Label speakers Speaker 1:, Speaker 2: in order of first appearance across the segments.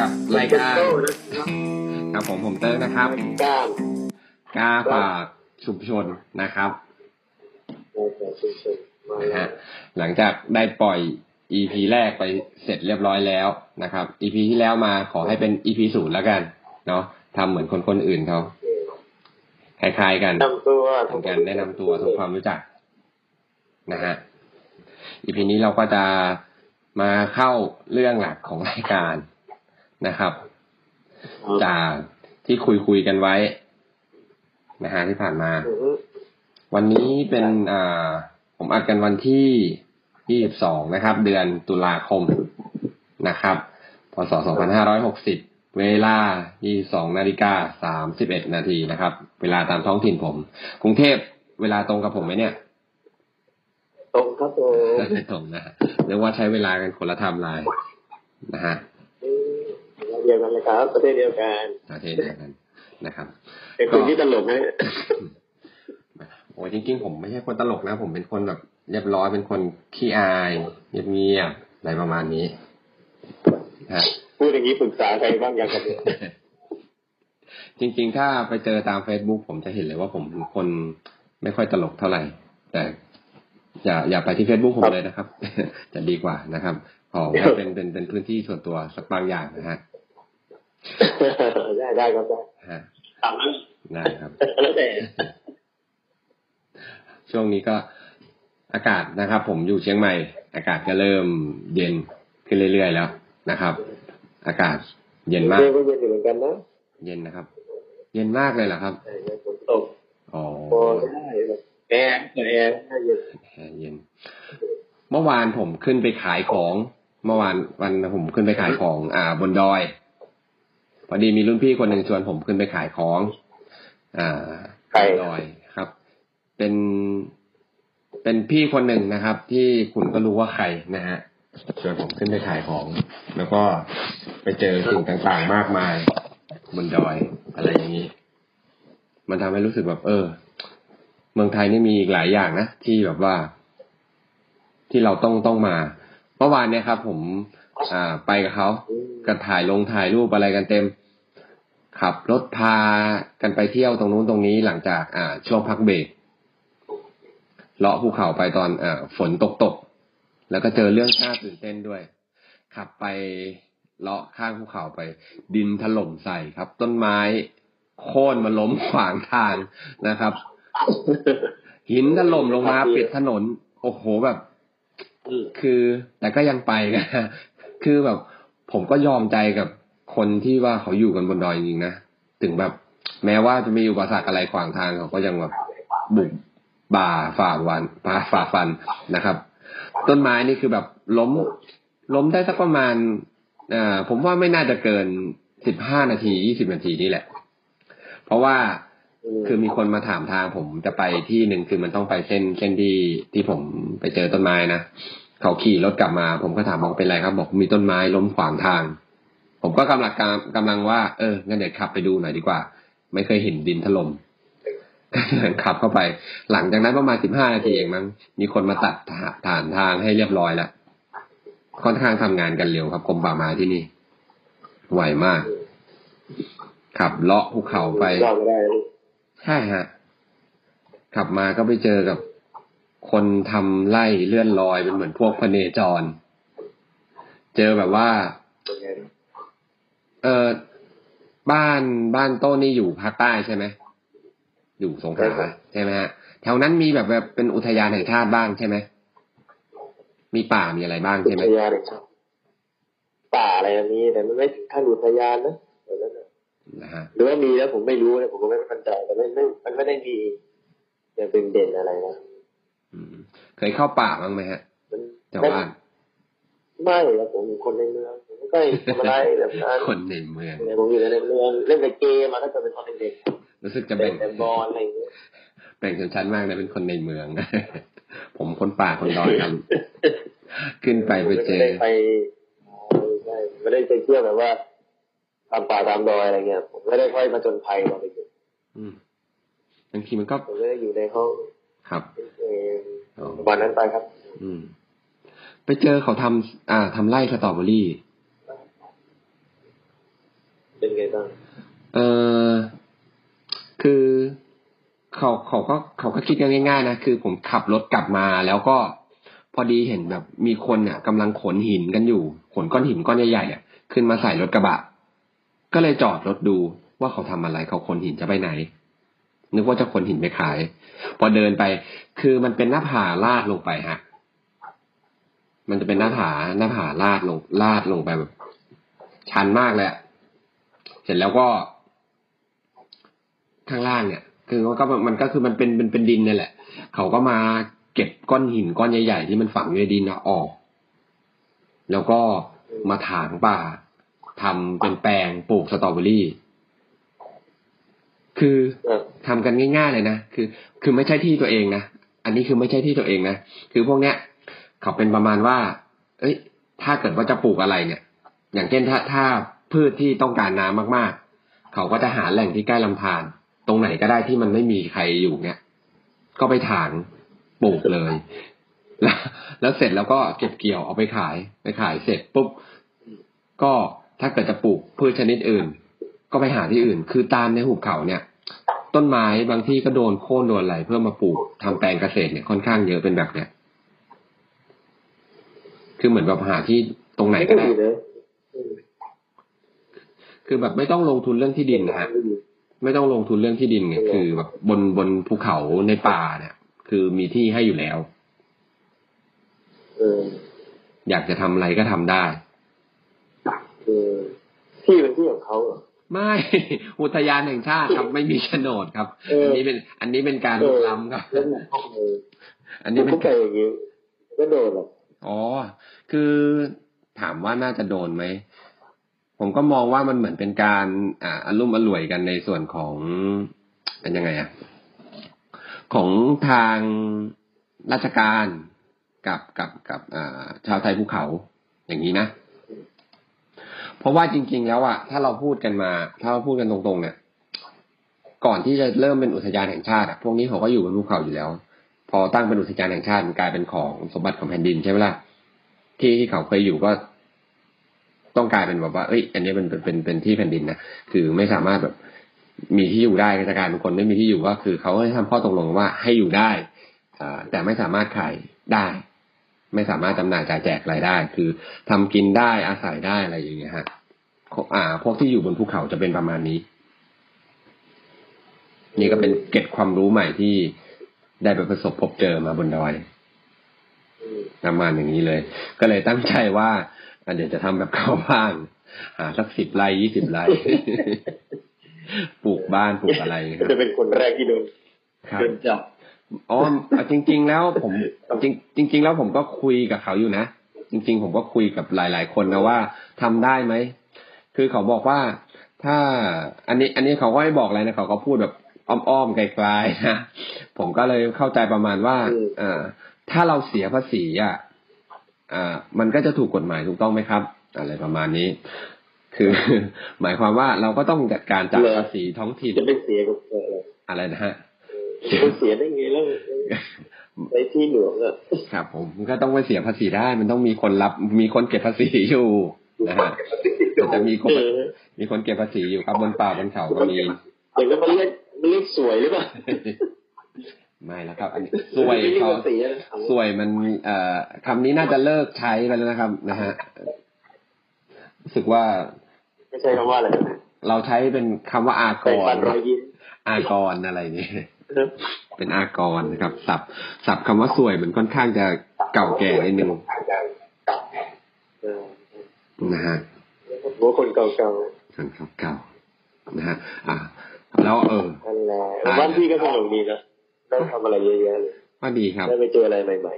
Speaker 1: กับรายการครับผมผมเติ้งนะครับ
Speaker 2: ก้าม
Speaker 1: กล้าฝากชุมชนนะครับ
Speaker 2: โอ้โหชุมชนมา
Speaker 1: นะ
Speaker 2: แล้
Speaker 1: ฮะ
Speaker 2: ว
Speaker 1: หลังจากได้ปล่อย EP แรกไปเสร็จเรียบร้อยแล้วนะครับ EP ที่แล้วมาขอให้เป็น EP ศูนย์แล้วกัน เนาะทำเหมือนคนคนอื่นเขาคล้ายๆกัน
Speaker 2: นำตัว
Speaker 1: ทำการแนะนำตัวทำความรู้จักนะฮะ EP นี้เราก็จะมาเข้าเรื่องหลักของรายการ นะครับจากที่คุยคุยๆกันไว้นะฮะที่ผ่านมา
Speaker 2: อือฮึ
Speaker 1: วันนี้เป็นอ่าผมอัดกันวันที่22นะครับ เดือนตุลาคมนะครับพศ2560เวลา22นาฬิกา31นาทีนะครับ เวลาตามท้องถิ่นผม กรุงเทพเวลาตรงกับผมไหมเนี่ย
Speaker 2: ตรงครับผม
Speaker 1: ไม่ตรงนะฮะเรียกว่าใช้เวลากันคนละไทม์ไลน์นะฮะ
Speaker 2: อืมเราเดียวกันเลยครับ ประเทศเดียวกัน
Speaker 1: ประเทศเดียวกันนะครับ
Speaker 2: เป็นคนที่ตลกไหม
Speaker 1: โอ้ยจริงๆผมไม่ใช่คนตลกนะ ผมเป็นคนแบบเรียบร้อยเป็นคนขี้อายเงียบๆอะไรประมาณนี้ฮะ
Speaker 2: พูดอย่างนี้ปรึกษาใครบ้างยังครับเนี่ย
Speaker 1: จริง ๆ ถ้าไปเจอตาม Facebook ผมจะเห็นเลยว่าผมเป็นคนไม่ค่อยตลกเท่าไหร่ แต่อย่าอย่าไปที่ Facebook ผมเลยนะครับ จะดีกว่านะครับขอว่าเป็นเป็นเป็นพื้นที่ส่วนตัวสักบางอย่างนะฮะ
Speaker 2: ได้ได้ครับได้
Speaker 1: ฮะ
Speaker 2: ตามนั้น
Speaker 1: ได้ครับ
Speaker 2: แล้วแต่
Speaker 1: ช่วงนี้ก็อากาศนะครับ ผมอยู่เชียงใหม่ อากาศก็เริ่มเย็นขึ้นเรื่อยๆแล้วนะครับ อากาศเย็นมาก
Speaker 2: เจอก็เย็นอยู่เหมือนกันนะ
Speaker 1: เย็นนะครับ เย็นมากเลยเหรอครับ
Speaker 2: ใช่ครับฝนตก
Speaker 1: อ๋อ
Speaker 2: พอได้แบบแอร์เปิดแอร์ได้เย็น
Speaker 1: แอร์เย็น เมื่อวานผมขึ้นไปขายของ เมื่อวานวันผมขึ้นไปขายของ อ่า บนดอย พอดีมีรุ่นพี่คนหนึ่งชวนผมขึ้นไปขายของ อ่า
Speaker 2: ใคร
Speaker 1: บนดอยครับ เป็น เป็นพี่คนหนึ่งนะครับ ที่คุณก็รู้ว่าใครนะฮะชวนผมขึ้นไปขายของ แล้วก็ไปเจอสิ่งต่างๆมากมาย บนดอยอะไรอย่างนี้ มันทำให้รู้สึกแบบ เออ เมืองไทยนี่มีอีกหลายอย่างนะที่แบบว่า ที่เราต้องต้องมาเมื่อวานเนี่ยครับ ผม อ่า ไปกับเขาก็ถ่ายลงถ่ายรูปอะไรกันเต็ม ขับรถพากันไปเที่ยวตรงนู้นตรงนี้หลังจากอ่า ช่วงพักเบรกเลาะภูเขาไปตอนอ่าฝนตกตกแล้วก็เจอเรื่องน่าตื่นเต้นด้วย ขับไปเลาะข้างภูเขาไป ดินถล่มใส่ครับ ต้นไม้โค่นมาล้มขวางทางนะครับ หินถล่มลงมาปิดถนน โอ้โหแบบ
Speaker 2: อืม
Speaker 1: คือ แต่ก็ยังไปนะ คือแบบ ผมก็ยอมใจกับคนที่ว่าเขาอยู่กันบนดอยจริงๆนะถึงแบบ แม้ว่าจะมีอุปสรรคอะไรขวางทางเขาก็ยังแบบบุกบ่าฝ่าวันฝ่าฝ่าฟันนะครับ ต้นไม้นี่คือแบบล้ม ล้มได้สักประมาณอ่าผมว่าไม่น่าจะเกินสิบห้านาทียี่สิบนาทีนี่แหละ เพราะว่าคือมีคนมาถามทางผมจะไปที่หนึ่งคือมันต้องไปเส้นเส้นที่ที่ผมไปเจอต้นไม้นะ เขาขี่รถกลับมา ผมก็ถามบอกเป็นไรครับ บอกมีต้นไม้ล้มขวางทาง ผมก็กำลังกำกำลังว่า เอองั้นเดี๋ยวขับไปดูหน่อยดีกว่า ไม่เคยเห็นดินถล่มขับเข้าไป หลังจากนั้นประมาณสิบห้านาทีเองมั้งมีคนมาตัดฐานทางให้เรียบร้อยแล้วค่อนข้างทำงานกันเร็วครับกรมป่าไม้ที่นี่ไวมาก ขับเลาะภูเขาไป
Speaker 2: รอดไม่ได้เลย
Speaker 1: ใช่ฮะขับมาก็ไปเจอกับ คนทำไล่เลื่อนลอยเป็นเหมือนพวกพเนจร เจอแบบว่า
Speaker 2: เป็นไง
Speaker 1: เออบ้านบ้านโต้นนี่อยู่ภาคใต้ใช่ไหมอยู่สงขลาใช่ไหมฮะแถวนั้นมีแบบแบบเป็นอุทยานแห่งชาติบ้างใช่ไหมมีป่ามีอะไรบ้าง
Speaker 2: อุ
Speaker 1: ใช่ไหม
Speaker 2: ทยานแห่งชาติป่าอะไรอันนี้แต่มันไม่ถึงขั้นอุทยานนะแบบนั้นน่ะ
Speaker 1: นะฮะ
Speaker 2: หรือว่ามีแล้วผมไม่รู้นะผมก็ไม่มั่นใจแต่ไม่ไม่มันไม่ได้มีอย่างเป็นเด่นอะไรนะ
Speaker 1: อืม เคยเข้าป่าบ้างไหมฮะ
Speaker 2: มัน
Speaker 1: แถวบ้าน
Speaker 2: ไม่ครับผมคนในเมืองผมไม่ค่อยทำอะไรแบบนั้น
Speaker 1: คนในเมือง
Speaker 2: เนี่ยผมอยู่ในเมืองเล่นแต่เกมมาถ้าเกิดเป็นตอนเด็ก
Speaker 1: รู้สึก
Speaker 2: ๆ
Speaker 1: จะ
Speaker 2: เล่
Speaker 1: แบ่
Speaker 2: น
Speaker 1: ง
Speaker 2: แต่บอลอะไรอย่างเงี้ย
Speaker 1: แบ่งชนชั้นมากนะเป็นคนในเมืองผมคนป่าคนดอยครับขึ้นไปไปเจอ
Speaker 2: ไม่ได้ไปใช่ไม่ได้ไปเที่ยวแบบว่าตามป่าตามดอยอะไรเงี้ยผมไม่ได้ค่อยมาจนภัยตอนเด็ก
Speaker 1: อืมบางทีมันก็
Speaker 2: ๆผมไม่ได้อยู่ในห้อง
Speaker 1: ครับ
Speaker 2: เองวันนั้นไปครับ
Speaker 1: อืม ไปเจอเขาทำอ่าทำไร่สตรอเบอรี่
Speaker 2: บ้าง
Speaker 1: เออคือเขาเขาก็เขาก็คิดกันง่ายๆนะคือผมขับรถกลับมาแล้วก็พอดีเห็นแบบมีคนเนี่ยกำลังขนหินกันอยู่ ขนก้อนหินก้อนใหญ่ๆอะขึ้นมาใส่รถกระบะ ก็เลยจอดรถดูว่าเขาทำอะไรเขาขนหินจะไปไหน นึกว่าจะขนหินไปขาย พอเดินไป คือมันเป็นหน้าผาลาดลงไปฮะ มันจะเป็นหน้าผาหน้าผาลาดลงลาดลงไปแบบชันมากเลยเสร็จแล้วก็ ข้างล่างเนี่ย คือมันก็มันก็คือมันเป็นเป็นเป็นดินเนี่ยแหละ เขาก็มาเก็บก้อนหินก้อนใหญ่ๆที่มันฝังอยู่ในดินนะออก แล้วก็มาถางป่าทำเป็นแปลงปลูกสตรอเบอรี่ คือ
Speaker 2: เออ
Speaker 1: ทำกันง่าย ๆ เลยนะคือ คือไม่ใช่ที่ตัวเองนะอันนี้คือไม่ใช่ที่ตัวเองนะคือพวกเนี้ยเขาเป็นประมาณว่า เอ้ย ถ้าเกิดว่าจะปลูกอะไรเนี่ย อย่างเช่นถ้าถ้าพืชที่ต้องการน้ำมากๆ เขาก็จะหาแหล่งที่ใกล้ลำธารตรงไหนก็ได้ที่มันไม่มีใครอยู่เนี่ย ก็ไปถางปลูกเลย แล้ว แล้วเสร็จแล้วก็เก็บเกี่ยวเอาไปขายไปขายเสร็จปุ๊บก็ถ้าเกิดจะปลูกพืชชนิดอื่น ก็ไปหาที่อื่น คือตามในหุบเขาเนี่ย ต้นไม้บางที่ก็โดนโค่นโดนอะไรเพื่อมาปลูกทำแปลงเกษตรเนี่ยค่อนข้างเยอะเป็นแบบเนี้ยคือเหมือนแบบหาที่ตรงไหนก็ได้
Speaker 2: ดีนะอืม
Speaker 1: คือแบบไม่ต้องลงทุนเรื่องที่ดินนะฮะไม่ต้องลงทุนเรื่องที่ดินไงคือแบบบนบนภูเขาในป่าเนี่ย คือมีที่ให้อยู่แล้ว
Speaker 2: เออ
Speaker 1: อยากจะทำอะไรก็ทำได้
Speaker 2: เออที่เป็นที่ของเขาเหรอ
Speaker 1: ไม่อุทยานแห่งชาติครับไม่มีโฉนดครับ
Speaker 2: เอออั
Speaker 1: อันนี้เป็น อันนี้เป็นการลุกล้ำครับ
Speaker 2: แล้วหนักข้อมือ
Speaker 1: อันนี้เป็น
Speaker 2: ผมก็ไปอย่างนี้ก็โดนหรอก
Speaker 1: อ๋อ คือถามว่าน่าจะโดนไหมผมก็มองว่ามันเหมือนเป็นการอ่าอารมณ์อร่วยกันในส่วนของเป็นยังไงอะของทางราชการกับกับกับอ่าชาวไทยภูเขาอย่างนี้นะ เพราะว่าจริง ๆ แล้วอะถ้าเราพูดกันมา ถ้าเราพูดกันตรงๆ เนี่ย ก่อนที่จะเริ่มเป็นอุทยานแห่งชาติพวกนี้เขาก็อยู่บนภูเขาอยู่แล้ว พอตั้งเป็นอุทยานแห่งชาติมันกลายเป็นของสมบัติของแผ่นดินใช่ไหมล่ะที่ที่เขาเคยอยู่ก็ต้องกลายเป็นแบบว่า เอ้ย อันนี้เป็นเป็นเป็นเป็นที่แผ่นดินนะ คือไม่สามารถแบบมีที่อยู่ได้ก็จะกลายเป็นคนไม่มีที่อยู่ก็คือเขาให้ทำข้อตกลงว่าให้อยู่ได้อแต่ไม่สามารถขายได้ ไม่สามารถจำหน่ายจ่ายแจกรายได้ คือทำกินได้อาศัยได้อะไรอย่างเงี้ยฮะอ่า พวกที่อยู่บนภูเขาจะเป็นประมาณนี้ นี่ก็เป็นเกร็ดความรู้ใหม่ที่ได้ไปประสบพบเจอมาบนดอย
Speaker 2: อืม
Speaker 1: ประมาณอย่างนี้เลย ก็เลยตั้งใจว่าอะเดี๋ยวจะทำแบบเขาบ้างหาสักสิบไร่ยี่สิบไร่ปลูกบ้านปลูกอะไรครับ
Speaker 2: จะเป็นคนแรกที่โดน
Speaker 1: ครับ
Speaker 2: โดนจับ
Speaker 1: อ๋อเอาจริง ๆ แล้วผมจริงจริง ๆ แล้วผมก็คุยกับเขาอยู่นะจริง ๆ ผมก็คุยกับหลาย ๆ คนนะว่าทำได้ไหมคือเขาบอกว่าถ้า อันนี้ อันนี้เขาก็ไม่บอกอะไรนะเขาก็พูดแบบอ้อมๆไกลๆนะผมก็เลยเข้าใจประมาณว่า
Speaker 2: อืม
Speaker 1: อ่าถ้าเราเสียภาษีอะอ่า มันก็จะถูกกฎหมายถูกต้องไหมครับ อะไรประมาณนี้ คือ หมายความว่าเราก็ต้องจัดการจ่ายภาษีท้องถิ่น
Speaker 2: จะไปเสียกับเออ
Speaker 1: อะไรนะฮะ
Speaker 2: จะไปเสียได้ไงแล้วในที่หลวงอะ
Speaker 1: ครับ ผมก็ต้องไปเสียภาษีได้ มันต้องมีคนรับ มีคนเก็บภาษีอยู่นะฮะมันจะมีคน
Speaker 2: เออ
Speaker 1: มีคนเก็บภาษีอยู่ครับบนป่าบนเขาก็มี
Speaker 2: อย่างนั้นมันเรียกมันเรียกสวยหรือเปล่า
Speaker 1: ไม่แล้วครับ อันนี้สวย
Speaker 2: ไม่เรียก
Speaker 1: เขา
Speaker 2: ภาษีนะ
Speaker 1: สวยมัน เอ่อคำนี้น่าจะเลิกใช้ไปแล้วนะครับนะฮะรู้สึกว่า
Speaker 2: ไม่ใช่คำว่าอะไรนะ
Speaker 1: เราใช้เป็นคำว่าอาก
Speaker 2: ใส่ฟั
Speaker 1: ร
Speaker 2: นรอยยิ้ม
Speaker 1: อากรอะไรนี่ เป็นอากรนะครับศัพท์ศัพท์คำว่าสวยมันค่อนข้างจะเก่าแก่นิดนึง
Speaker 2: เออ
Speaker 1: นะฮะ
Speaker 2: หัวคนเก่า
Speaker 1: คนเก่าๆนะฮะอ่าแล้วเออ
Speaker 2: ๆนั่นแหละ
Speaker 1: ตาย
Speaker 2: บ้านพี่ก็สนุกดีนะได้ทำอะไรเยอะแยะเลย
Speaker 1: ก็ดีครับ
Speaker 2: ได้ไปเจออะไรใหม่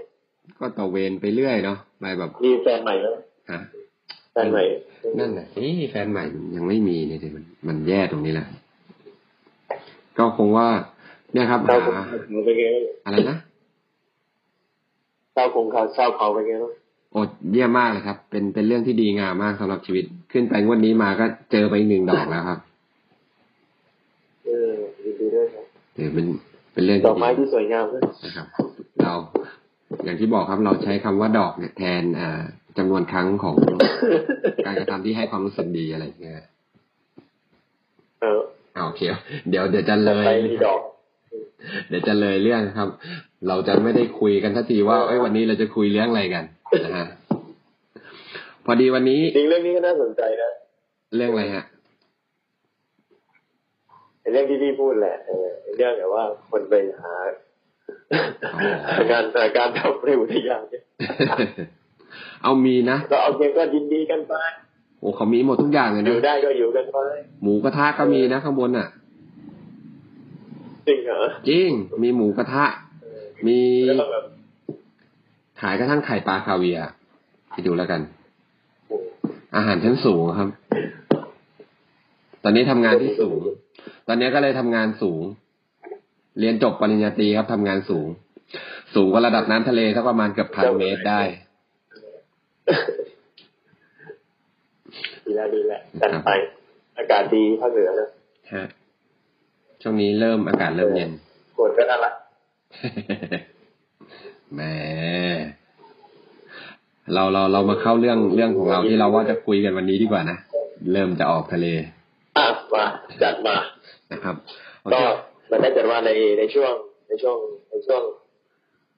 Speaker 1: ก็ตะเวนไปเรื่อยเนาะไปแบบ
Speaker 2: ๆมีแฟนใหม่ไหม
Speaker 1: ฮะ
Speaker 2: แฟนใหม่
Speaker 1: นั่นแหละเอ้ยแฟนใหม่ยังไม่มีเนี่ยสิมันมันแย่ตรงนี้แหละก็คงว่าเนี่ยครับ
Speaker 2: เศร้า
Speaker 1: หา
Speaker 2: คงเขาเป็นไงบ้าง
Speaker 1: อะไรนะ
Speaker 2: เศร้าคงเขาเศร้าเขาเป็นไงบ้าง
Speaker 1: โอดเยี่ยมมากเลยครับ เป็นเป็นเรื่องที่ดีงามมากสำหรับชีวิต ขึ้นไปงวดนี้มาก็เจอไปอีกหนึ่งดอกแล้วครับ
Speaker 2: เออยินดีด้วยครับ
Speaker 1: เออเป็นเป็นเรื่อง
Speaker 2: ด
Speaker 1: ที่
Speaker 2: อกไม้
Speaker 1: ดี
Speaker 2: ที่สวยงามด้วย
Speaker 1: นะครับ เรา อย่างที่บอกครับเราใช้คำว่าดอกเนี่ยแทนอ่าจำนวนครั้งของการกระทำที่ให้ความรู้สึกดีอะไรอย่างเงี้ย
Speaker 2: เออ
Speaker 1: อ่าโอเคเดี๋ยวเดี๋ยวจะเล
Speaker 2: ไป
Speaker 1: ย
Speaker 2: มีดอก
Speaker 1: เดี๋ยวจะเลยเรื่องครับ เราจะไม่ได้คุยกันทันทีว่าเอ้ยวันนี้เราจะคุยเรื่องอะไรกันนะฮะพอดีวันนี้
Speaker 2: จริงเรื่องนี้ก็น่าสนใจนะ
Speaker 1: เรื่องอะไรฮะ
Speaker 2: ไอ้เรื่องที่พี่พูดแหละเออไอ้เรื่องแบบว่าคนไปหา
Speaker 1: อ๋อ
Speaker 2: การหาการทำในอุทยานเนี่ย
Speaker 1: เอามีนะ
Speaker 2: ก็เอาเพียงก็ยินดีกันไป
Speaker 1: โอ้เขามีหมดทุกอย่างเลย
Speaker 2: อ
Speaker 1: นะ
Speaker 2: ยู่ได้ก็อยู่กันไป
Speaker 1: หมูกระทะก็มีนะข้างบนอะ
Speaker 2: จริงเหรอ
Speaker 1: จริง มีหมูกระทะ
Speaker 2: เออ
Speaker 1: มี
Speaker 2: แล้วก็แบบ
Speaker 1: ขายกระทั่งไข่ปลาคาเวียร์ไปดูแล้วกัน
Speaker 2: โอ้
Speaker 1: อาหารชั้นสูงครับ ตอนนี้ทำงานที่สูง ตอนนี้ก็เลยทำงานสูง เรียนจบปริญญาตรีครับทำงานสูง สูงกว่าระดับน้ำทะเลสักประมาณเกือบพันเมตรได้
Speaker 2: ดีแล้วดีแล้วจัดไป อากาศดีภาคเหนือนะ
Speaker 1: ฮะ ช่วงนี้เริ่มอากาศเริ่มเย็น
Speaker 2: คนก็น่ารัก
Speaker 1: แหมเราเราเรามาเข้าเรื่องเรื่องของเราที่เราว่าจะคุยกันวันนี้ดีกว่านะ เริ่มจะออกทะเล
Speaker 2: อะมาจัดมา
Speaker 1: นะครับโอ
Speaker 2: ก็
Speaker 1: เค
Speaker 2: มันได้จัดว่าในในช่วงในช่วงในช่วง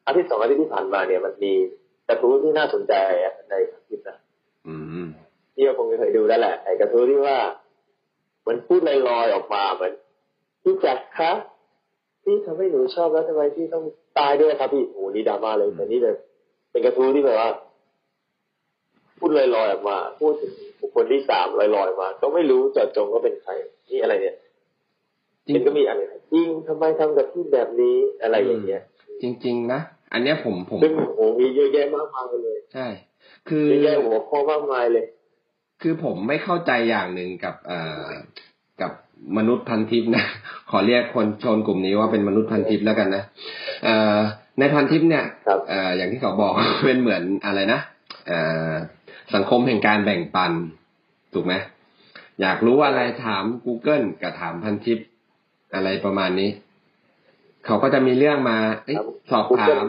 Speaker 2: อาทิตย์สองอาทิตย์ที่ผ่านมาเนี่ยมันมีกระทู้ที่น่าสนใจอะในคลิปนะ
Speaker 1: อืม
Speaker 2: ที่เราคงจะเคยดูแล้วแหละไอ้กระทู้ที่ว่า มันพูดลอยๆออกมาเหมือน พี่แจ็คคะพี่ทำให้หนูชอบแล้วทำไมพี่ต้องตายด้วยครับพี่โอ้โหนี่ดราม่าเลยแต่นี่แบบเป็นกระทู้ที่แบบว่า พูดลอยๆออกมา พูดถึงบุคคลที่สามลอยๆออกมา ก็ไม่รู้เจาะจงว่าเป็นใคร นี่อะไรเนี่ย
Speaker 1: จริง
Speaker 2: มันก็มีอะไรนะจริงทำไมทำกับพี่แบบนี้อะไรอย่างเงี้ย
Speaker 1: จริง ๆ นะอันเนี้ยผมผม
Speaker 2: ซึ่งโอ้โหมีเยอะแยะมากมายเลย
Speaker 1: ใช่ คือ
Speaker 2: เยอะแยะหัวข้อมากมายเลย
Speaker 1: คือผมไม่เข้าใจอย่างหนึ่งกับเอ่อกับ มนุษย์พันทิพย์นะ ขอเรียกคนชนกลุ่มนี้ว่าเป็นมนุษย์พันทิพย์แล้วกันนะเอ่อในพันทิพย์เนี่ย
Speaker 2: ครับ
Speaker 1: เอ่ออย่างที่เขาบอกเป็นเหมือนอะไรนะเอ่อสังคมแห่งการแบ่งปัน ถูกไหมอยากรู้อะไรถาม Google กับถามพันทิพย์อะไรประมาณนี้ เขาก็จะมีเรื่องมาเอ้ยสอบถาม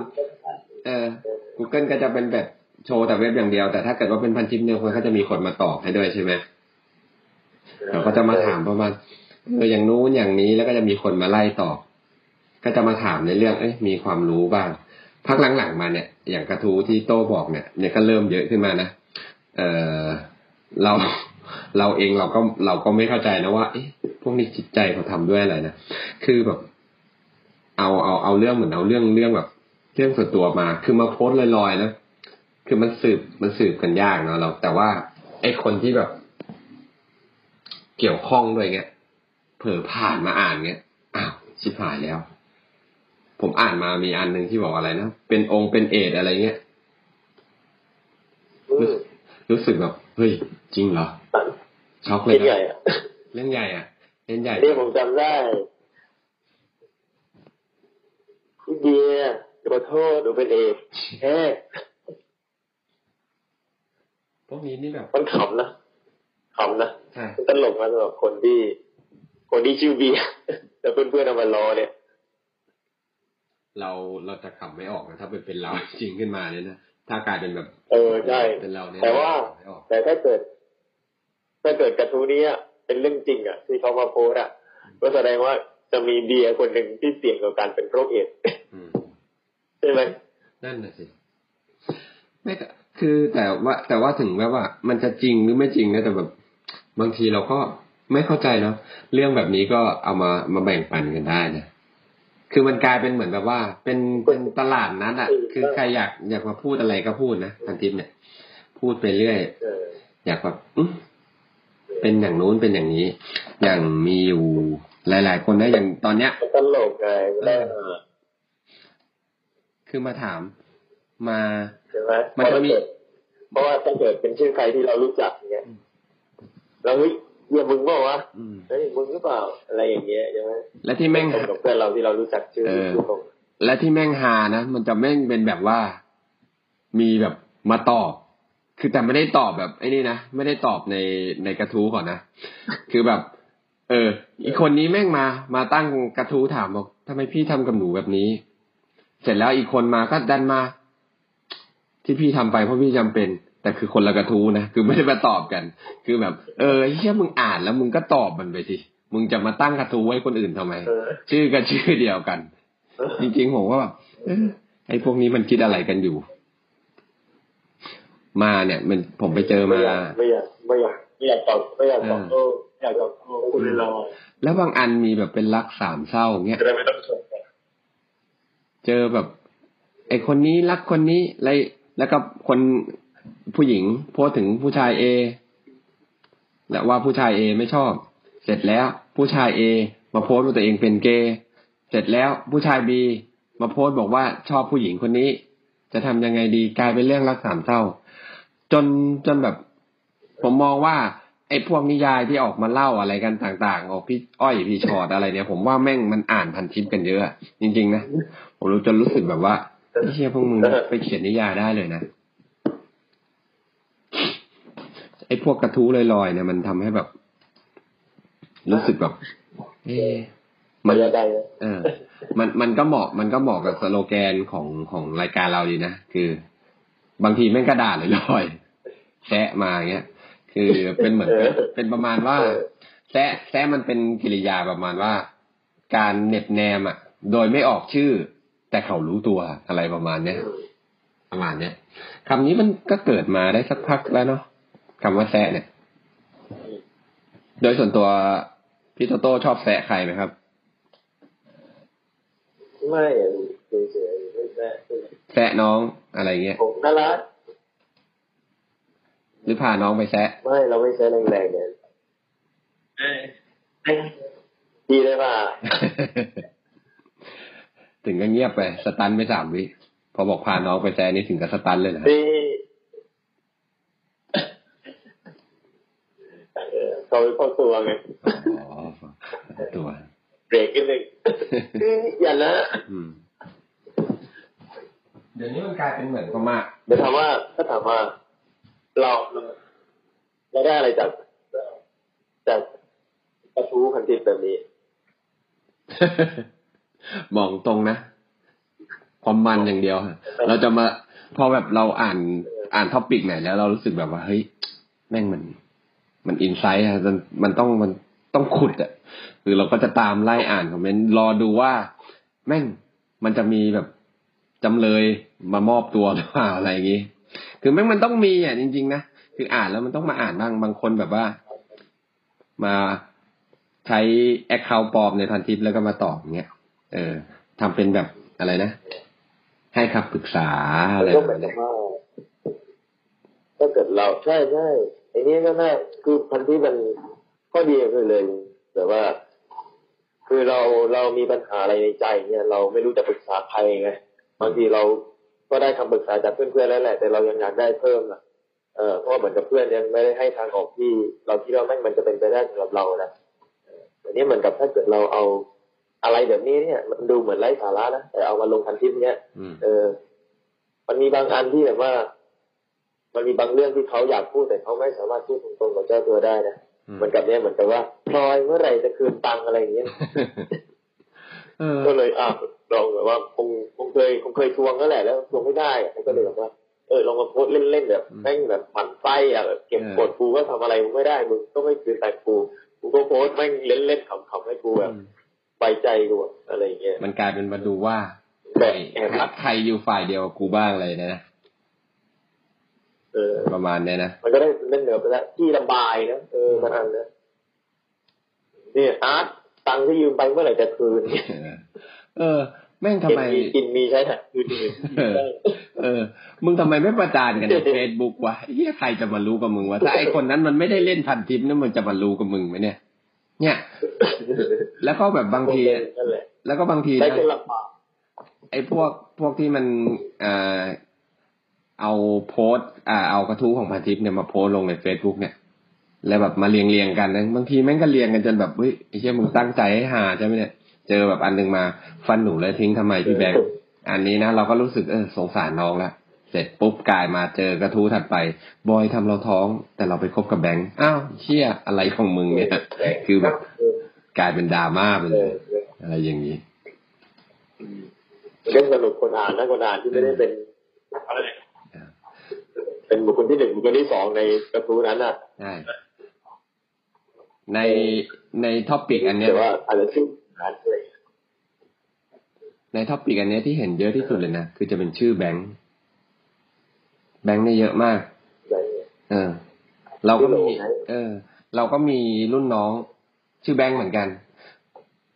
Speaker 1: เออ Google ก็จะเป็นแบบโชว์แต่เว็บอย่างเดียว แต่ถ้าเกิดว่าเป็นพันทิปเนี่ยคนก็จะมีคนมาตอบให้ด้วยใช่ไหม เขาก็จะมาถามประมาณเอออย่างนู้นอย่างนี้แล้วก็จะมีคนมาไล่ตอบก็จะมาถามในเรื่องเอ้ยมีความรู้บ้างพักหลังๆมาเนี่ย อย่างกระทู้ที่โต้บอกเนี่ยเนี่ยก็เริ่มเยอะขึ้นมานะเออเราเราเองเราก็เราก็ไม่เข้าใจนะว่าเอ๊ะพวกนี้จิตใจเขาทำด้วยอะไรนะคือแบบ เอาเอาเอาเรื่องเหมือนเอาเรื่องเรื่องแบบ เรื่องส่วนตัวมา คือมาโพสลอยๆนะคือมันสืบมันสืบกันยากเนาะเรา แต่ว่าไอ้คนที่แบบ เกี่ยวข้องด้วยเงี้ย เผลอผ่านมาอ่านเงี้ย อ้าวชิบหายแล้ว ผมอ่านมามีอันหนึ่งที่บอกอะไรนะ เป็นองค์เป็นเอดอะไรเงี้ย
Speaker 2: อืม
Speaker 1: รู้สึกแบบ เฮ้ย จริงเหรอ ช็อกเล
Speaker 2: เป็
Speaker 1: ย
Speaker 2: นไง
Speaker 1: นะ
Speaker 2: อะ
Speaker 1: เล่นใหญ่อะเล่นใหญ่
Speaker 2: นี่ผมจำได้พี่เบียร์ขอโทษหนูเป็นเอกแค่
Speaker 1: พวกนี้นี่แบบ
Speaker 2: มันขำนะ ขำนะ
Speaker 1: ใช่
Speaker 2: มันตลกนะสำหรับคนที่ คนที่ชื่อเบียร์แต่เพื่อนๆเอามาล้อเนี่ย
Speaker 1: เราเราจะขำไม่ออกนะถ้าเป็นเป็นเราจริงขึ้นมาเนี่ยนะถ้ากลายเป็นแบบ
Speaker 2: เออใช่
Speaker 1: เป็นเราเนี่ย
Speaker 2: แต่ว่า
Speaker 1: ขำไม่ออก
Speaker 2: แต่ถ้าเกิด ถ้าเกิดกระทู้นี้อะเป็นเรื่องจริงอะ ที่เขามาโพสต์อะ ก็แสดงว่าจะมีเบียร์คนหนึ่งที่เสี่ยงกับการเป็นโรคเอดส์
Speaker 1: อืม
Speaker 2: ใช่ไหม
Speaker 1: นั่นน่ะสิไม่แต่คือแต่ว่า แต่ว่าถึงแม้ว่า มันจะจริงหรือไม่จริงนะแต่แบบ บางทีเราก็ไม่เข้าใจเนาะเรื่องแบบนี้ก็เอามามาแบ่งปันกันได้นะคือมันกลายเป็นเหมือนแบบว่า เป็นเป็นตลาดนัดอะ คือใครอยากอยากมาพูดอะไรก็พูดนะทันทิพย์เนี่ย พูดไปเรื่อย
Speaker 2: เออ
Speaker 1: อยากแบบอื้อเป็นอย่างนู้นเป็นอย่างนี้ อย่างมีอยู่หลาย ๆ คนนะอย่างตอนเนี้ย
Speaker 2: มันตลกไงไม่ได้เออ
Speaker 1: คือมาถาม มา
Speaker 2: ใช่ไหม
Speaker 1: มันจะมี
Speaker 2: เพราะว่าถ้าเกิดเป็นชื่อใครที่เรารู้จักอย่างเงี้ย เราเฮ้ยเยี่ยมึงเปล่าวะ
Speaker 1: อืม
Speaker 2: เฮ้ยมึงหรือเปล่า อะไรอย่างเงี้ยใช่ไหม
Speaker 1: และที่แม่ง
Speaker 2: ตรงกับเพื่อนเราที่เรารู้จักชื่อ
Speaker 1: เออ
Speaker 2: ชื่อตรง
Speaker 1: และที่แม่งฮานะมันจะแม่งเป็นแบบว่า มีแบบมาตอบ คือแต่ไม่ได้ตอบแบบไอ้นี่นะไม่ได้ตอบในในกระทู้ก่อนนะคือแบบ เออ อีกคนนี้แม่งมามาตั้งกระทู้ถามบอกทำไมพี่ทำกับหนูแบบนี้ เสร็จแล้วอีกคนมาก็ดันมา ที่พี่ทำไปเพราะพี่จำเป็น แต่คือคนละกระทู้นะคือไม่ได้มาตอบกัน คือแบบ เออเฮียมึงอ่านแล้วมึงก็ตอบมันไปสิมึงจะมาตั้งกระทู้ไว้คนอื่นทำไม
Speaker 2: เออ
Speaker 1: ชื่อก็ชื่อเดียวกัน จริงๆผมว่าแบบเอ๊ะไอ้พวกนี้มันคิดอะไรกันอยู่ มาเนี่ย มันผมไปเจอ
Speaker 2: ไม่
Speaker 1: มา
Speaker 2: อยากไม่อยากไม่อยากไม่อยากตอบไม่อยากตอบโต้ไม่อยากตอบโต้คุณเลยรอ
Speaker 1: แล้วบางอันมีแบบเป็นรักสามเศร้าเงี้ย
Speaker 2: จะได้ไม่ต้องชมกัน
Speaker 1: เจอแบบ ไอคนนี้รักคนนี้อะไรแล้วก็คน ผู้หญิงโพสถึงผู้ชายเอและว่าผู้ชายเอไม่ชอบ เสร็จแล้วผู้ชายเอมาโพสต์ว่าตัวเองเป็นเกย์เสร็จแล้วผู้ชายบีมาโพสต์บอกว่าชอบผู้หญิงคนนี้ จะทำยังไงดีกลายเป็นเรื่องรักสามเศร้า จนจนแบบผมมองว่าไอ้พวกนิยายที่ออกมาเล่าอะไรกันต่าง ๆ ออกพี่อ้อยพี่ชอดอะไรเนี่ย ผมว่าแม่งมันอ่านพันทิปกันเยอะจริง ๆ นะผมรู้จนรู้สึกแบบว่าไอ้เชี่ยพวกมึงไปเขียนนิยายได้เลยนะ ไอ้พวกกระทู้ลอยๆเนี่ยมันทำให้แบบ รู้สึกแบบ เอ๊ะ
Speaker 2: มั
Speaker 1: มันน
Speaker 2: จะได้นะ
Speaker 1: เออ มันมันก็เหมาะมันก็เหมาะกับสโลแกนของของรายการเราดีนะคือบางทีแม่งกระดาษลอยๆแซะมาอย่างเงี้ย คือเป็นเหมือนกับเป็นประมาณว่าแซะแซะมันเป็นกิริยาประมาณว่า การเหน็บแนมอะ โดยไม่ออกชื่อ แต่เขารู้ตัวอะไรประมาณเนี้ยประมาณเนี้ยคำนี้มันก็เกิดมาได้สักพักแล้วเนาะ คำว่าแซะเนี่ย โดยส่วนตัวพี่โตโต้ชอบแซะใครไหมครับ
Speaker 2: ไม่อะเฉยๆไม่แน่
Speaker 1: แซะน้องอะไรเงี้ย
Speaker 2: ผมน่ารัก
Speaker 1: หรือพาน้องไปแซะ
Speaker 2: ไม่เราไม่ใช้แรงๆเนี่ยดีเลยป่ะ
Speaker 1: ถึงก็เงียบไป สตันไปสามวิพอบอกพาน้องไปแซะนี่ถึงกับสตันเลยนะ
Speaker 2: ดีเออ เขาเข้าตัวไง
Speaker 1: อ๋อตัว
Speaker 2: เบรกนิดนึงอย่านะ
Speaker 1: อืมเดี๋ยวนี้มันกลายเป็นเหมือนประมา
Speaker 2: เดี๋ยวถามว่าถ้าถามว่าเราเราได้อะไรจากจากกระทู้พันทิปแบบนี้
Speaker 1: มองตรงนะความมันอย่างเดียวฮะเราจะมาพอแบบเราอ่านอ่าน topic ไหนแล้วเรารู้สึกแบบว่าเฮ้ยแม่งมัน มัน insight อะมันมันต้องมันต้องขุดอะคือเราก็จะตามไล่อ่านคอมเมนต์รอดูว่า แม่งมันจะมีแบบจำเลยมามอบตัวหรือเปล่าอะไรอย่างงี้ คือแม่งมันต้องมีอะจริง ๆ นะคืออ่านแล้วมันต้องมาอ่านบ้างบางคนแบบว่า มาใช้แอคเคาท์ปลอมในพันทิปแล้วก็มาตอบอย่างเงี้ยเออทำเป็นแบบอะไรนะ ให้คำปรึกษาอะไร
Speaker 2: ก็
Speaker 1: ป
Speaker 2: เหมือ
Speaker 1: มานณ
Speaker 2: กั
Speaker 1: เนี้
Speaker 2: บ
Speaker 1: ย
Speaker 2: ว่าถ้าเกิดเราใช่ใช่ ไอ้นี่ก็น่าคือพันที่มันข้อดีก็คือเลยแต่ว่า คือเราเรามีปัญหาอะไรในใจเนี่ยเราไม่รู้จะปรึกษาใครไงบางทีเราก็ได้คำปรึกษาจากเพื่อนๆแล้วแหละ แต่เรายังอยากได้เพิ่มนะเออเพราะว่าเหมือนกับเพื่อนยังไม่ได้ให้ทางออกที่ เราคิดว่าแม่งมันจะเป็นไปได้สำหรับเรานะเอออันนี้เหมือนกับถ้าเกิดเราเอาอะไรแบบนี้เนี่ย มันดูเหมือนไร้สาระนะแต่เอามาลงพันทิปเนี่ย
Speaker 1: อืม
Speaker 2: เออ มันมีบางอันที่แบบว่า มันมีบางเรื่องที่เขาอยากพูดแต่เขาไม่สามารถพูดตรงๆกับเจ้าตัวได้นะ
Speaker 1: อืม
Speaker 2: เหมือนกับเนี้ยเหมือนกับว่าพลอยเมื่อไหร่จะคืนตังค์อะไรอย่างเงี้ย
Speaker 1: เออ
Speaker 2: ก็เลยอะลองแบบว่าคงคงเคยคงเคยทวงก็แหละแล้วทวงไม่ได้อะก็เลยแบบว่าเออลองมาโพสต์เล่นๆแบบ
Speaker 1: อืม
Speaker 2: แม่งแบบหมั่นไส้อะแบบเก็บ
Speaker 1: เออ
Speaker 2: กดกูก็ทำอะไรมึงไม่ได้มึงก็ไม่คืนตังค์กูกูก็โพสต์แม่งเล่นๆขำๆให้กูแบบไปใจกูอะอะไรอย่างเงี้ย
Speaker 1: มันกลายเป็นมาดูว่า
Speaker 2: แบ
Speaker 1: ใคร
Speaker 2: บแอบรัก
Speaker 1: ใครอยู่ฝ่ายเดียวกับกูบ้างเลยนะ
Speaker 2: เออ
Speaker 1: ประมาณเนี้ยนะ
Speaker 2: มันก็ได้เล่นเหนือไปแล้วที่ระบายนะเออมันอันนะเนี่ยอาร์ตตังค์ที่ยืมไปเมื่อไหร่จะคืน
Speaker 1: เออเออแม่งทำ
Speaker 2: เก็บ
Speaker 1: ไม
Speaker 2: มีกินมีใช้แหละคืน
Speaker 1: เออเออ มึงทำไมไม่ประจานกันในเฟซบุ๊กวะเฮียใครจะมารู้กับมึงวะถ้าไอคนนั้นมันไม่ได้เล่นพันทิปนี่มันจะมารู้กับมึงไหมเนี่ย เนี่ย แล้วก็แบบบางที
Speaker 2: นั่นแหละ
Speaker 1: แล้วก็บางที
Speaker 2: ได้
Speaker 1: นะ
Speaker 2: คนละปาก
Speaker 1: ไอ้พวกพวกที่มันเอ่อ เอาโพสอ่าเอากระทู้ของพันทิปเนี่ยมาโพสลงในเฟซบุ๊กเนี่ย แล้วแบบมาเรียงเรียงกันนะบางทีแม่งก็เรียงกันจนแบบเฮ้ยไอ้เชี่ยมึงตั้งใจให้หาใช่ไหมเนี่ย เจอแบบอันหนึงมาฟันหนูเลยทิ้งทำไมพี่แบงค์อันนี้นะเราก็รู้สึกเออสงสารน้องละเสร็จปุ๊บกลายมาเจอกระทู้ถัดไปบอยทำเราท้อง แต่เราไปคบกับแบงค์อ้าวเชี่ยอะไรของมึงเนี่ยคือแบบ
Speaker 2: ก
Speaker 1: ลายเป็นดราม่าไป
Speaker 2: เลยออ
Speaker 1: อะไรอย่างนี้
Speaker 2: เรื่องสนุกคนอ่านนะคนอ่านที่ไม่ได้เป็นอะไร เป็นบุคคลที่หนึ่งบุคคลที่สองในกระทู้นั้นอะ
Speaker 1: ใช่ในใน topic อันเนี้ย
Speaker 2: แต่ว่าอาจจะชื่อร้านอะไร
Speaker 1: ใน topic อันเนี้ยที่เห็นเยอะที่สุดเลยนะคือจะเป็นชื่อแบงค์แบงค์เนี่ยเยอะมาก
Speaker 2: อะไรเงี้ย
Speaker 1: เออ เราก็มี
Speaker 2: ที่โหลไง
Speaker 1: เออ เราก็มีรุ่นน้อง ชื่อแบงค์เหมือนกัน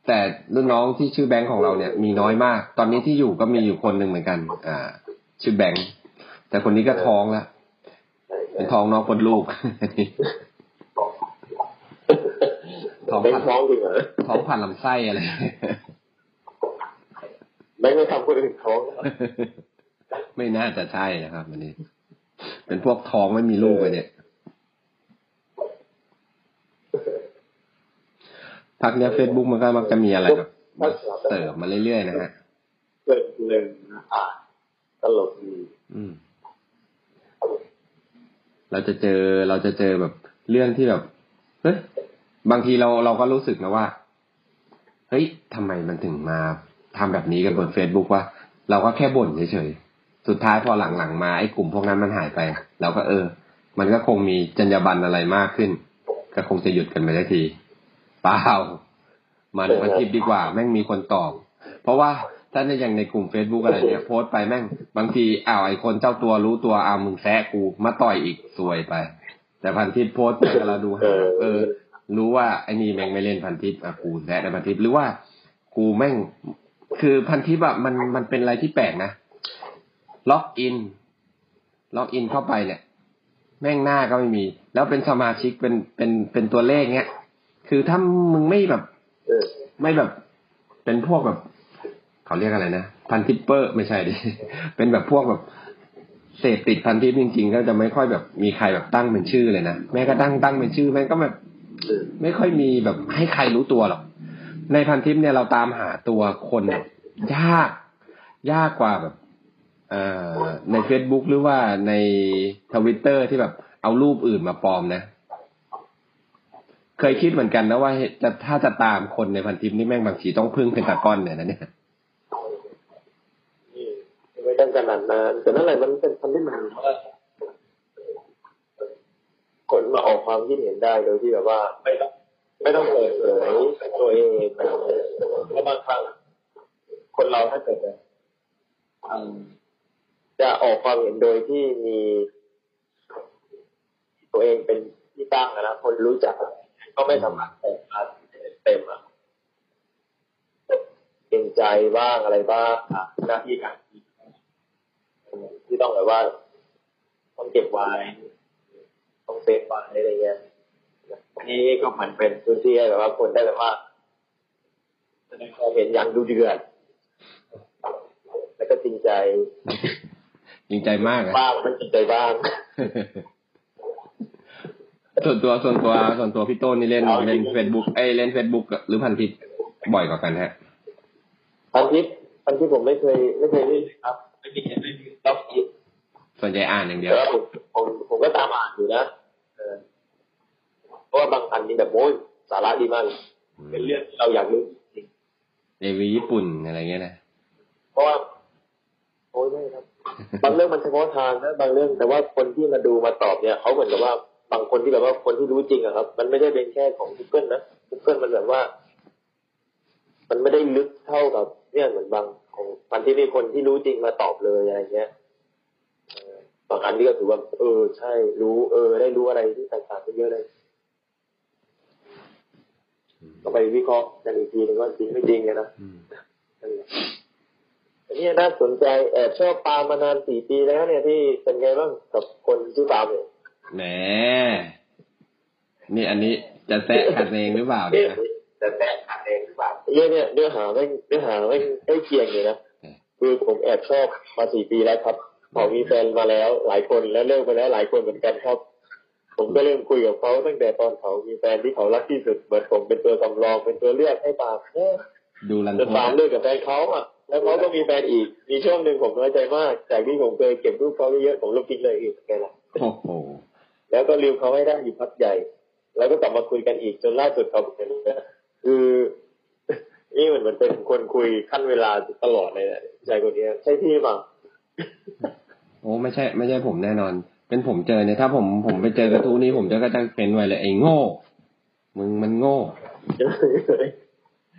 Speaker 1: แต่รุ่นน้องที่ชื่อแบงค์ของเราเนี่ยมีน้อยมาก ตอนนี้ที่อยู่ก็มีอยู่คนหนึ่งเหมือนกัน อ่า ชื่อแบงค์แต่คนนี้ก็ท้องแล้ว
Speaker 2: ใช่ใช่
Speaker 1: เป็นท้องน้องคนลูกท้อง
Speaker 2: แบงค์ท้องจริงเหรอ
Speaker 1: ท้องผ่านลำไส้อะไร
Speaker 2: แบงค์ไม่ทำคนอื่นท้อง
Speaker 1: ไม่น่าจะใช่นะครับอันนี้ เป็นพวกท้องไม่มีลูกไปเนี่ยพักเนี้ยเฟซบุ๊กมันก็มักจะมีอะไรแบบมาเสิร์ฟมาเรื่อยๆนะฮะ
Speaker 2: เกิดเรื่องอ่านตลกดี
Speaker 1: อืม เราจะเจอเราจะเจอแบบเรื่องที่แบบเฮ้ยบางทีเราเราก็รู้สึกนะว่าเฮ้ยทำไมมันถึงมาทำแบบนี้กันบนเฟซบุ๊กวะเราก็แค่บ่นเฉยๆสุดท้ายพอหลังๆมาไอ้กลุ่มพวกนั้นมันหายไปเราก็เออ มันก็คงมีจรรยาบรรณอะไรมากขึ้น ก็คงจะหยุดกันไปได้ทีเปล่ามาในพันทิปดีกว่าแม่งมีคนตอบเพราะว่า ถ้าในอย่างในกลุ่ม Facebook อะไรเนี้ยโพสต์ไปแม่ง บางทีอ้าวไอคนเจ้าตัวรู้ตัวอ้าวมึงแซะกูมาต่อยอีกซวยไป แต่พันทิปโพสต์ไปเราดูหาเออ รู้ว่าไอ้นี่แม่งไม่เล่นพันทิปอะกูแซะในพันทิปหรือว่ากูแม่ง คือพันทิปอะมันมันเป็นอะไรที่แปลกนะล็อกอินล็อกอินเข้าไปเนี่ย แม่งหน้าก็ไม่มี แล้วเป็นสมาชิกเป็นเป็นเป็นตัวเลขเนี้ยคือถ้ามึงไม่แบบ
Speaker 2: เออ
Speaker 1: ไม่แบบเป็นพวกแบบ เขาเรียกอะไรนะพันทิปเปอร์ไม่ใช่ดิเป็นแบบพวกแบบเสพติดพันทิปจริง ๆ ก็จะไม่ค่อยแบบมีใครแบบตั้งเป็นชื่อเลยนะแม้ก็ตั้งตั้งเป็นชื่อแม่งก็แบบไม่ค่อยมีแบบให้ใครรู้ตัวหรอกในพันทิปเนี่ยเราตามหาตัวคนยากยากกว่าแบบเอ่อใน Facebook หรือว่าในทวิตเตอร์ที่แบบเอารูปอื่นมาปลอมนะ เคยคิดเหมือนกันนะว่าจะถ้าจะตามคนในพันทิปนี่แม่งบางทีต้องพึ่งเป็นตากอนเนี่ยนะเนี่ย
Speaker 2: ขนาดนั้นแต่นั่นแหละมันเป็นคำที่มันว่าคนมาออกความคิดเห็นได้โดยที่แบบว่า ไม่ต้องไม่ต้องเปิดเผยตัวเองอะไรอย่างเงี้ยเพราะบางครั้งคนเราถ้าเกิดจะอืมจะออกความเห็นโดยที่มี ตัวเองเป็นที่ตั้งนะคนรู้จัก ก็ไม่สามารถแต่งเต็มอะเกรงใจบ้างอะไรบ้างหน้าที่การ ที่ต้องแบบว่าต้องเก็บไว้ต้องเซฟไว้อะไรเงี้ยอันนี้ก็เหมือนเป็นพื้นที่ให้แบบว่าคนได้แบบว่าแสดงความเห็นอย่างดูเดือดแล้วก็จริงใจ
Speaker 1: จริงใจมากอะ
Speaker 2: บ้างไม่จริงใจบ้าง
Speaker 1: ส่วนตัวส่วนตัวส่วนตัวพี่โต้นนี่เล่น
Speaker 2: เอา
Speaker 1: เล่น
Speaker 2: จริงๆ
Speaker 1: เฟซบุ๊กเอ้ยเล่นเฟซบุ๊กหรือพันทิปบ่อยกว่ากันฮะ
Speaker 2: พันทิปพันทิปผมไม่เคยไม่เคยเล่นเลยครับไม่มีไม่ มีล็อกอิน
Speaker 1: ส่วนใหญ่อ่านอย่างเดีย
Speaker 2: แต่
Speaker 1: ว
Speaker 2: ว่าผมผมผมก็ตามอ่านอยู่นะเออเพราะว่าบางอันนี่แบบโอ้ยสาระดีมากเลยเป็นเรื่องที่เราอยากรู้จริง
Speaker 1: เอวีญี่ปุ่นอะไรเงี้ยนะ
Speaker 2: เพราะว่าโอ้ยไม่ครับ บางเรื่องมันเฉพาะทางนะบางเรื่องแต่ว่าคนที่มาดูมาตอบเนี่ยเขาเหมือนกับว่าบางคนที่แบบว่าคนที่รู้จริงอะครับ มันไม่ได้เป็นแค่ของ Google นะ Google มันแบบว่า มันไม่ได้ลึกเท่ากับเนี่ยเหมือนบางของมันที่มีคนที่รู้จริงมาตอบเลยอะไรเงี้ยเออบางอันนี่ก็ถือว่า เออ ใช่ รู้ เออ ได้รู้อะไรที่แตกต่างกันเยอะเลยก็ไปวิเคราะห์กันอีกทีนึงว่าจริงไม่จริงไงนะ
Speaker 1: อืม
Speaker 2: อันนี้น่าสนใจแอบชอบปาล์มมานานสี่ปีแล้ว เนี่ยที่เป็นไงบ้างกับคนชื่อปาล์มเนี่ย
Speaker 1: แหมนี่อันนี้จะแซะกันเองหรือเปล่าเนี่ยนะ
Speaker 2: แต่แตกขาดเองหรือเปล่า เนี่ยเนี่ยเนื้อหาไม่เนื้อหาไม่ใกล้เคียงเลยนะคือผมแอบชอบมาสี่ปีแล้วครับเขามีแฟนมาแล้วหลายคนแล้วเลิกไปแล้วหลายคนเหมือนกันครับ ผมก็เริ่มคุยกับเขาตั้งแต่ตอนเขามีแฟนที่เขารักที่สุดเหมือนผมเป็นตัวสำรองเป็นตัวเลือกให้ปาล์มเอ๊ะ
Speaker 1: ดูรัน
Speaker 2: จน
Speaker 1: ท
Speaker 2: ปาล์ม
Speaker 1: ด
Speaker 2: เลิกกับแฟนเขาอะแล้วเขาก็มีแฟนอีก มีช่วงหนึ่งผมน้อยใจมาก จากที่ผมเคยเก็บรูปเขาเยอะๆผมลบทิ้งเลยอีกไงล่ะ
Speaker 1: โอ้โห
Speaker 2: แล้วก็ลืมเขาให้ได้อยู่พักใหญ่ แล้วก็กลับมาคุยกันอีกจนล่าสุดเขาเป็นคือนี่ เหมือนมันเป็นคนคุยขั้นเวลาตลอดเลยนะใจคนนี้ใช่พี่เปล่า
Speaker 1: โอ้ไม่ใช่ ไม่ใช่ผมแน่นอน เป็นผมเจอเนี่ยถ้าผมผมไปเจอกระทู้นี้ผมจะก็จะเป็นไว้เลยไอ้โง่ มึงมันโง่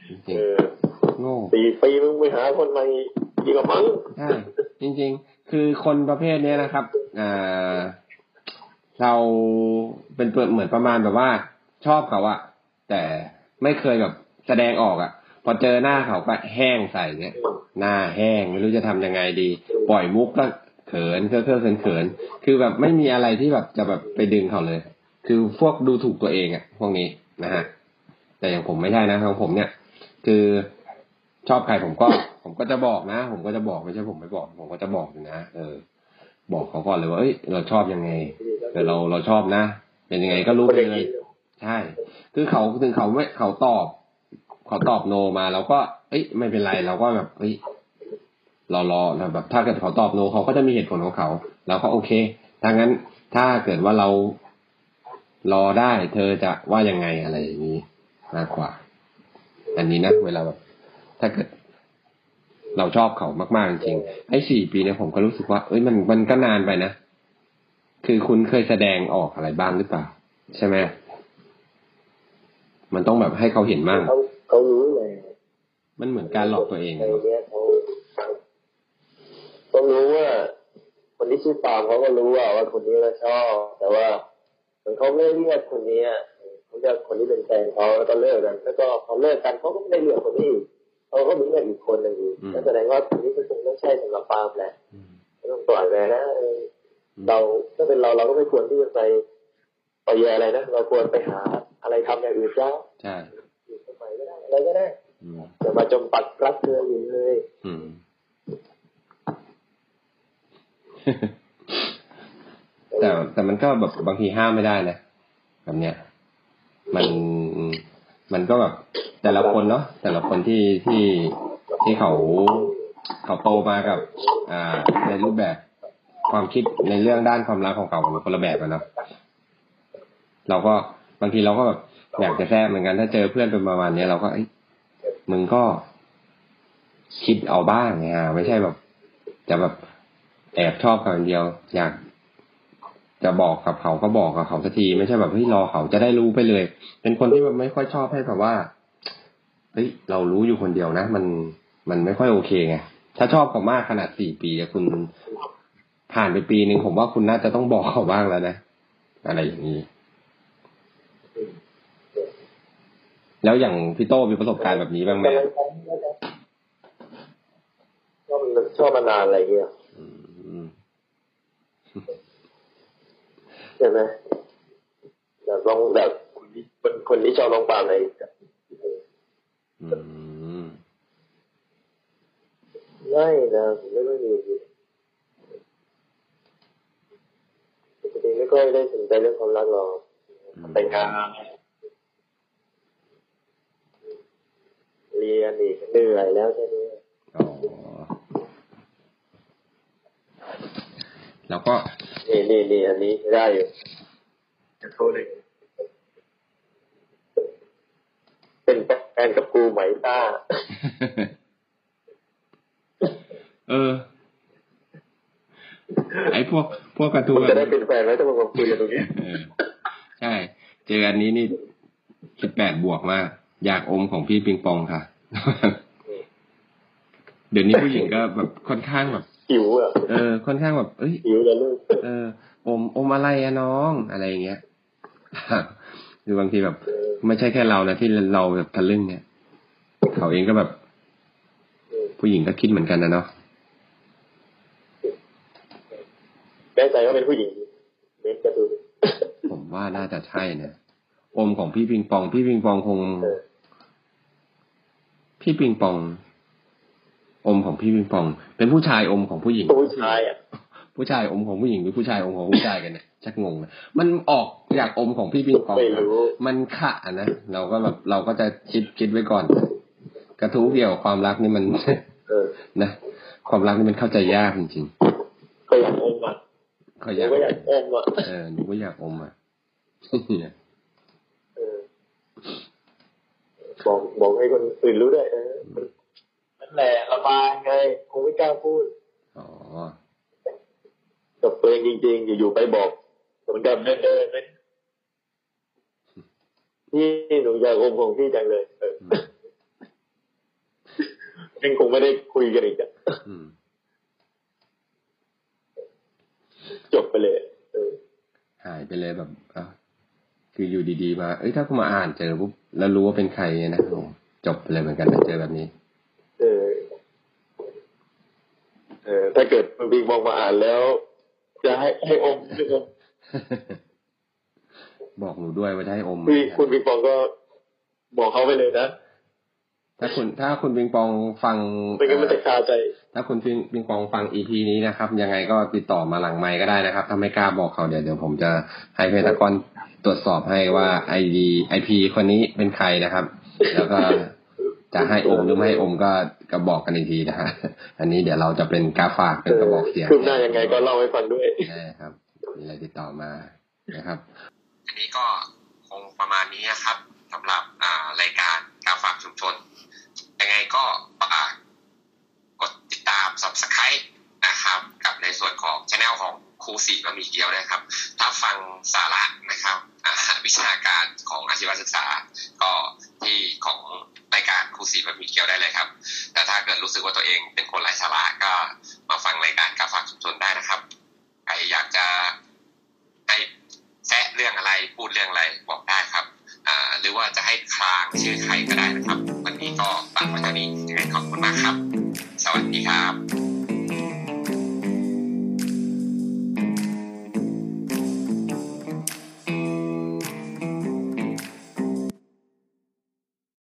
Speaker 1: จริง
Speaker 2: เออ
Speaker 1: ๆโง่
Speaker 2: สี่ปีมึงไปหาคนใหม่ดีกว่ามั้ง
Speaker 1: ใช่จริง ๆ คือคนประเภทเนี้ยนะครับอ่าเราเป็นเปิดเหมือนประมาณแบบว่า ชอบเขาอะแต่ไม่เคยแบบแสดงออกอะ พอเจอหน้าเขาก็แห้งใส่เนี่ย หน้าแห้งไม่รู้จะทำยังไงดี ปล่อยมุกก็เขินเคอะเคอะเขินเขินคือแบบไม่มีอะไรที่แบบจะแบบไปดึงเขาเลย คือพวกดูถูกตัวเองอะพวกนี้นะฮะแต่อย่างผมไม่ใช่นะของผมเนี่ย คือชอบใครผมก็ ผมก็จะบอกนะ ผมก็จะบอกไม่ใช่ผมไม่บอก ผมก็จะบอกอยู่นะเออ บอกเขาก่อนเลยว่าเอ้ยเราชอบยังไงแต่เราเราชอบนะ เป็นยังไงก็รู้
Speaker 2: คน
Speaker 1: ไปเลยใช่ คือเขาถึงเขาไม่เขาตอบ เขาตอบโนมาเราก็ เอ้ยไม่เป็นไรเราก็แบบเอ้ยรารอแบบ ถ้าเกิดเขาตอบโนเขาก็จะมีเหตุผลของเขาเราก็โอเคถ้างั้นถ้าเกิดว่าเรารอได้ เธอจะว่ายังไงอะไรอย่างนี้มากกว่า อันนี้นะเวลาแบบถ้าเกิด เราชอบเขามากๆจริงๆไอ้สี่ปีเนี่ยผมก็รู้สึกว่า เอ้ยมันมันก็นานไปนะคือคุณเคยแสดงออกอะไรบ้างหรือเปล่า ใช่ไหมมันต้องแบบให้เขาเห็นมั่ง
Speaker 2: เขาเขารู้เลย
Speaker 1: มันเหมือนการหลอกตัวเอง
Speaker 2: ใน
Speaker 1: อะเนอะ
Speaker 2: เนี้ยเขาเขารู้ว่า คนที่ชื่อปาล์มเขาก็รู้ว่าว่าคนนี้เราชอบ แต่ว่าเหมือนเขาไม่ได้เลือกคนนี้อะเขาเลือกคนที่เป็นแฟนเขาแล้วก็เลิกกัน แล้วก็พอเลิกกันเขาก็ไม่ได้เลือกคนนี้อีกเขาก็มีเลือกอีกคนหนึ่งอีกนั่นแสดงว่าคนนี้ก็คงไม่ใช่สำหรับปาล์มแหละ
Speaker 1: อืม
Speaker 2: ไม่ต้องปล่อยไปนะเออเราถ้าเป็นเราเราก็ไม่ควรที่จะไปไปแย่อะไรนะเราควรไปหาอะไรทำอย่างอื่นซะ
Speaker 1: ใช่
Speaker 2: อยู่สมัยก็ได้อะไร ก็ได้
Speaker 1: อืมา
Speaker 2: จมปักรักเธออยู่เลย
Speaker 1: อืมแต่แต่มันก็แบบบางทีห้ามไม่ได้นะแบบเนี้ย มันมันก็แบบแต่ละคนเนาะแต่ละคนที่ที่ที่เขาเขาโตมากับ อ่า ในรูปแบบความคิดในเรื่องด้านความรักของเขาคนละแบบกันเนาะเราก็บางทีเราก็แบบอยากจะแทรกเหมือนกัน ถ้าเจอเพื่อนเป็นประมาณเนี้ยเราก็เอ้ย มึงก็คิดเอาบ้างไงอะไม่ใช่แบบจะแบบแอบชอบเขาอย่างเดียว อยากจะบอกกับเขาก็บอกกับเขาสักที ไม่ใช่แบบเฮ้ยรอเขาจะได้รู้ไปเลย เป็นคนที่แบบไม่ค่อยชอบให้แบบว่าเฮ้ยเรารู้อยู่คนเดียวนะ มันมันไม่ค่อยโอเคไงถ้าชอบเขามากขนาดสี่ปีอะคุณผ่านไปปีหนึ่งผมว่าคุณน่าจะต้องบอกเขาบ้างแล้วนะ อะไรอย่างนี้ แล้วอย่างพี่โต้มีประสบการณ์แบบนี้บ้างไหม
Speaker 2: ชอบมันชอบมานานอะไรเงี้ย
Speaker 1: อืม
Speaker 2: ใช่ไหมแบบลองแบบคนที่คนคนที่ชอบลองปาล์มอะไร
Speaker 1: อืม
Speaker 2: ไม่นะผมไม่ค่อยมีปกติไม่ค่อยได้สนใจเรื่องความรักหรอกแต่งงาน เรียนอีกเหนื่อยแล้วแค่นี้
Speaker 1: อ๋อแล้วก็
Speaker 2: นี่นี่นี่อันนี้ได้อยู่จะโทษเลยเป็นแฟนกับกูไหมต้า
Speaker 1: เออ ไอ้พวก พวกกระทู้
Speaker 2: มัน
Speaker 1: แบ
Speaker 2: จะ
Speaker 1: บ
Speaker 2: ได้เป็นแฟนไหมถ้ามึงมาคุยกันตรงนี้
Speaker 1: เออใช่ เจออันนี้นี่สิบแปดบวกมาก อยากอมของพี่ปิงปองค่ะ เดี๋ยวนี้ผู้หญิงก็แบบค่อนข้างแบบ
Speaker 2: หิวอะ
Speaker 1: เออค่อนข้างแบบเอ้ย
Speaker 2: หิวเลยลูก
Speaker 1: เอออมอมอะไรอะน้องอะไรอย่างเงี้ยหรือบางทีแบบไม่ใช่แค่เรานะที่เราแบบทะลึ่งเนี่ยเขาเองก็แบบ ผู้หญิงก็คิดเหมือนกันนะเนาะ
Speaker 2: แน่ใจว่าเป็นผู้หญิงเน็ตจะดู
Speaker 1: ผมว่าน่าจะใช่นะอมของพี่ปิงปอง พี่ปิงปองคง
Speaker 2: เออ
Speaker 1: พี่ปิงปอง อมของพี่ปิงปอง เป็นผู้ชายอมของผู้หญิง
Speaker 2: ผู้ชายอะ
Speaker 1: ผู้ชายอมของผู้หญิงหรือผู้ชายอมของผู้ชายกันเนี่ยชักงงนะมันออกอยากอมของพี่ปิงปอง
Speaker 2: ไม่
Speaker 1: นะ
Speaker 2: รู้
Speaker 1: มันขะนะเราก็แบบเราก็จะคิดคิดไว้ก่อน กระทู้เกี่ยวกับความรักนี่มัน
Speaker 2: เออ
Speaker 1: นะความรักนี่มันเข้าใจยากจริง
Speaker 2: ก็อยากอมอะ
Speaker 1: ๆเขาอ
Speaker 2: หรื
Speaker 1: ยา
Speaker 2: อกว่าอยากอมอะ
Speaker 1: เออหนูก็อยากอมอะ
Speaker 2: เออ บอกบอกให้คนอื่นรู้ด้วยเออนั่นแหละระบายไงคงไม่กล้าพูด
Speaker 1: อ๋อ
Speaker 2: กับตัวเองจริงๆอยู่ๆไปบอกเหมือนกับเดินๆไปพี่หนูอยากอมของพี่จังเลยเออเองคงไม่ได้คุยกันอีกอะ
Speaker 1: อืม
Speaker 2: จบไปเลย เออ
Speaker 1: หายไปเลยแบบอะ คืออยู่ดีๆมาเอ้ยถ้ากูมาอ่านเจอปุ๊บแล้วรู้ว่าเป็นใครเนี่ยนะโอ้จบไปเลยเหมือนกันนะเจอแบบนี้
Speaker 2: เออเออถ้าเกิดคุณบิ๊กมองมาอ่านแล้ว จะให้ให้อมให้อม
Speaker 1: บอกหนูด้วยว่าจะให้อม
Speaker 2: พี่คุณบิ๊กปองก็บอกเขาไปเลยนะ
Speaker 1: ถ้าคุณถ้าคุณปิงปองฟัง
Speaker 2: ไม่งั้นมันจะคาใจ
Speaker 1: ถ้าคุณปิงปิงปองฟังอีพีนี้นะครับ ยังไงก็ติดต่อมาหลังไมค์ก็ได้นะครับ ถ้าไม่กล้าบอกเขาเดี๋ยวเดี๋ยวผมจะให้เพตากร ตรวจสอบให้ว่าไอดีไอพีคนนี้เป็นใครนะครับ แล้วก็จะให้อมหรือไม่ให้อมก็ก็บอกกันอีกทีนะฮะอันนี้เดี๋ยวเราจะเป็นกาฝากเป็นกระบอกเสียง
Speaker 2: คืบหน้ายังไงก็เล่าให้ฟังด้วย
Speaker 1: ใช่ครับมีอะไรติดต่อมานะครับอันนี้ก็คงประมาณนี้นะครับสำหรับอ่ารายการการฝากชุมชน ยังไงก็ฝากกดติดตาม subscribe นะครับ กับในส่วนของช anel ของ ครูสีบะหมี่เกี๊ยวนะครับ ถ้าฟังสาระนะครับวิชาการของอาชีวศึกษา ก็ที่ของรายการครูสีบะหมี่เกี๊ยวได้เลยครับ แต่ถ้าเกิดรู้สึกว่าตัวเองเป็นคนไร้สาระก็มาฟังรายการการฝากชุมชนได้นะครับใครอยากจะให้แซะเรื่องอะไรพูดเรื่องอะไรบอกได้ครับหรือว่าจะให้คลางชื่อใครก็ได้นะครับ วันนี้ก็ฝากไว้เท่านี้ยังไงขอบคุณมากครับ สวัสดีครับ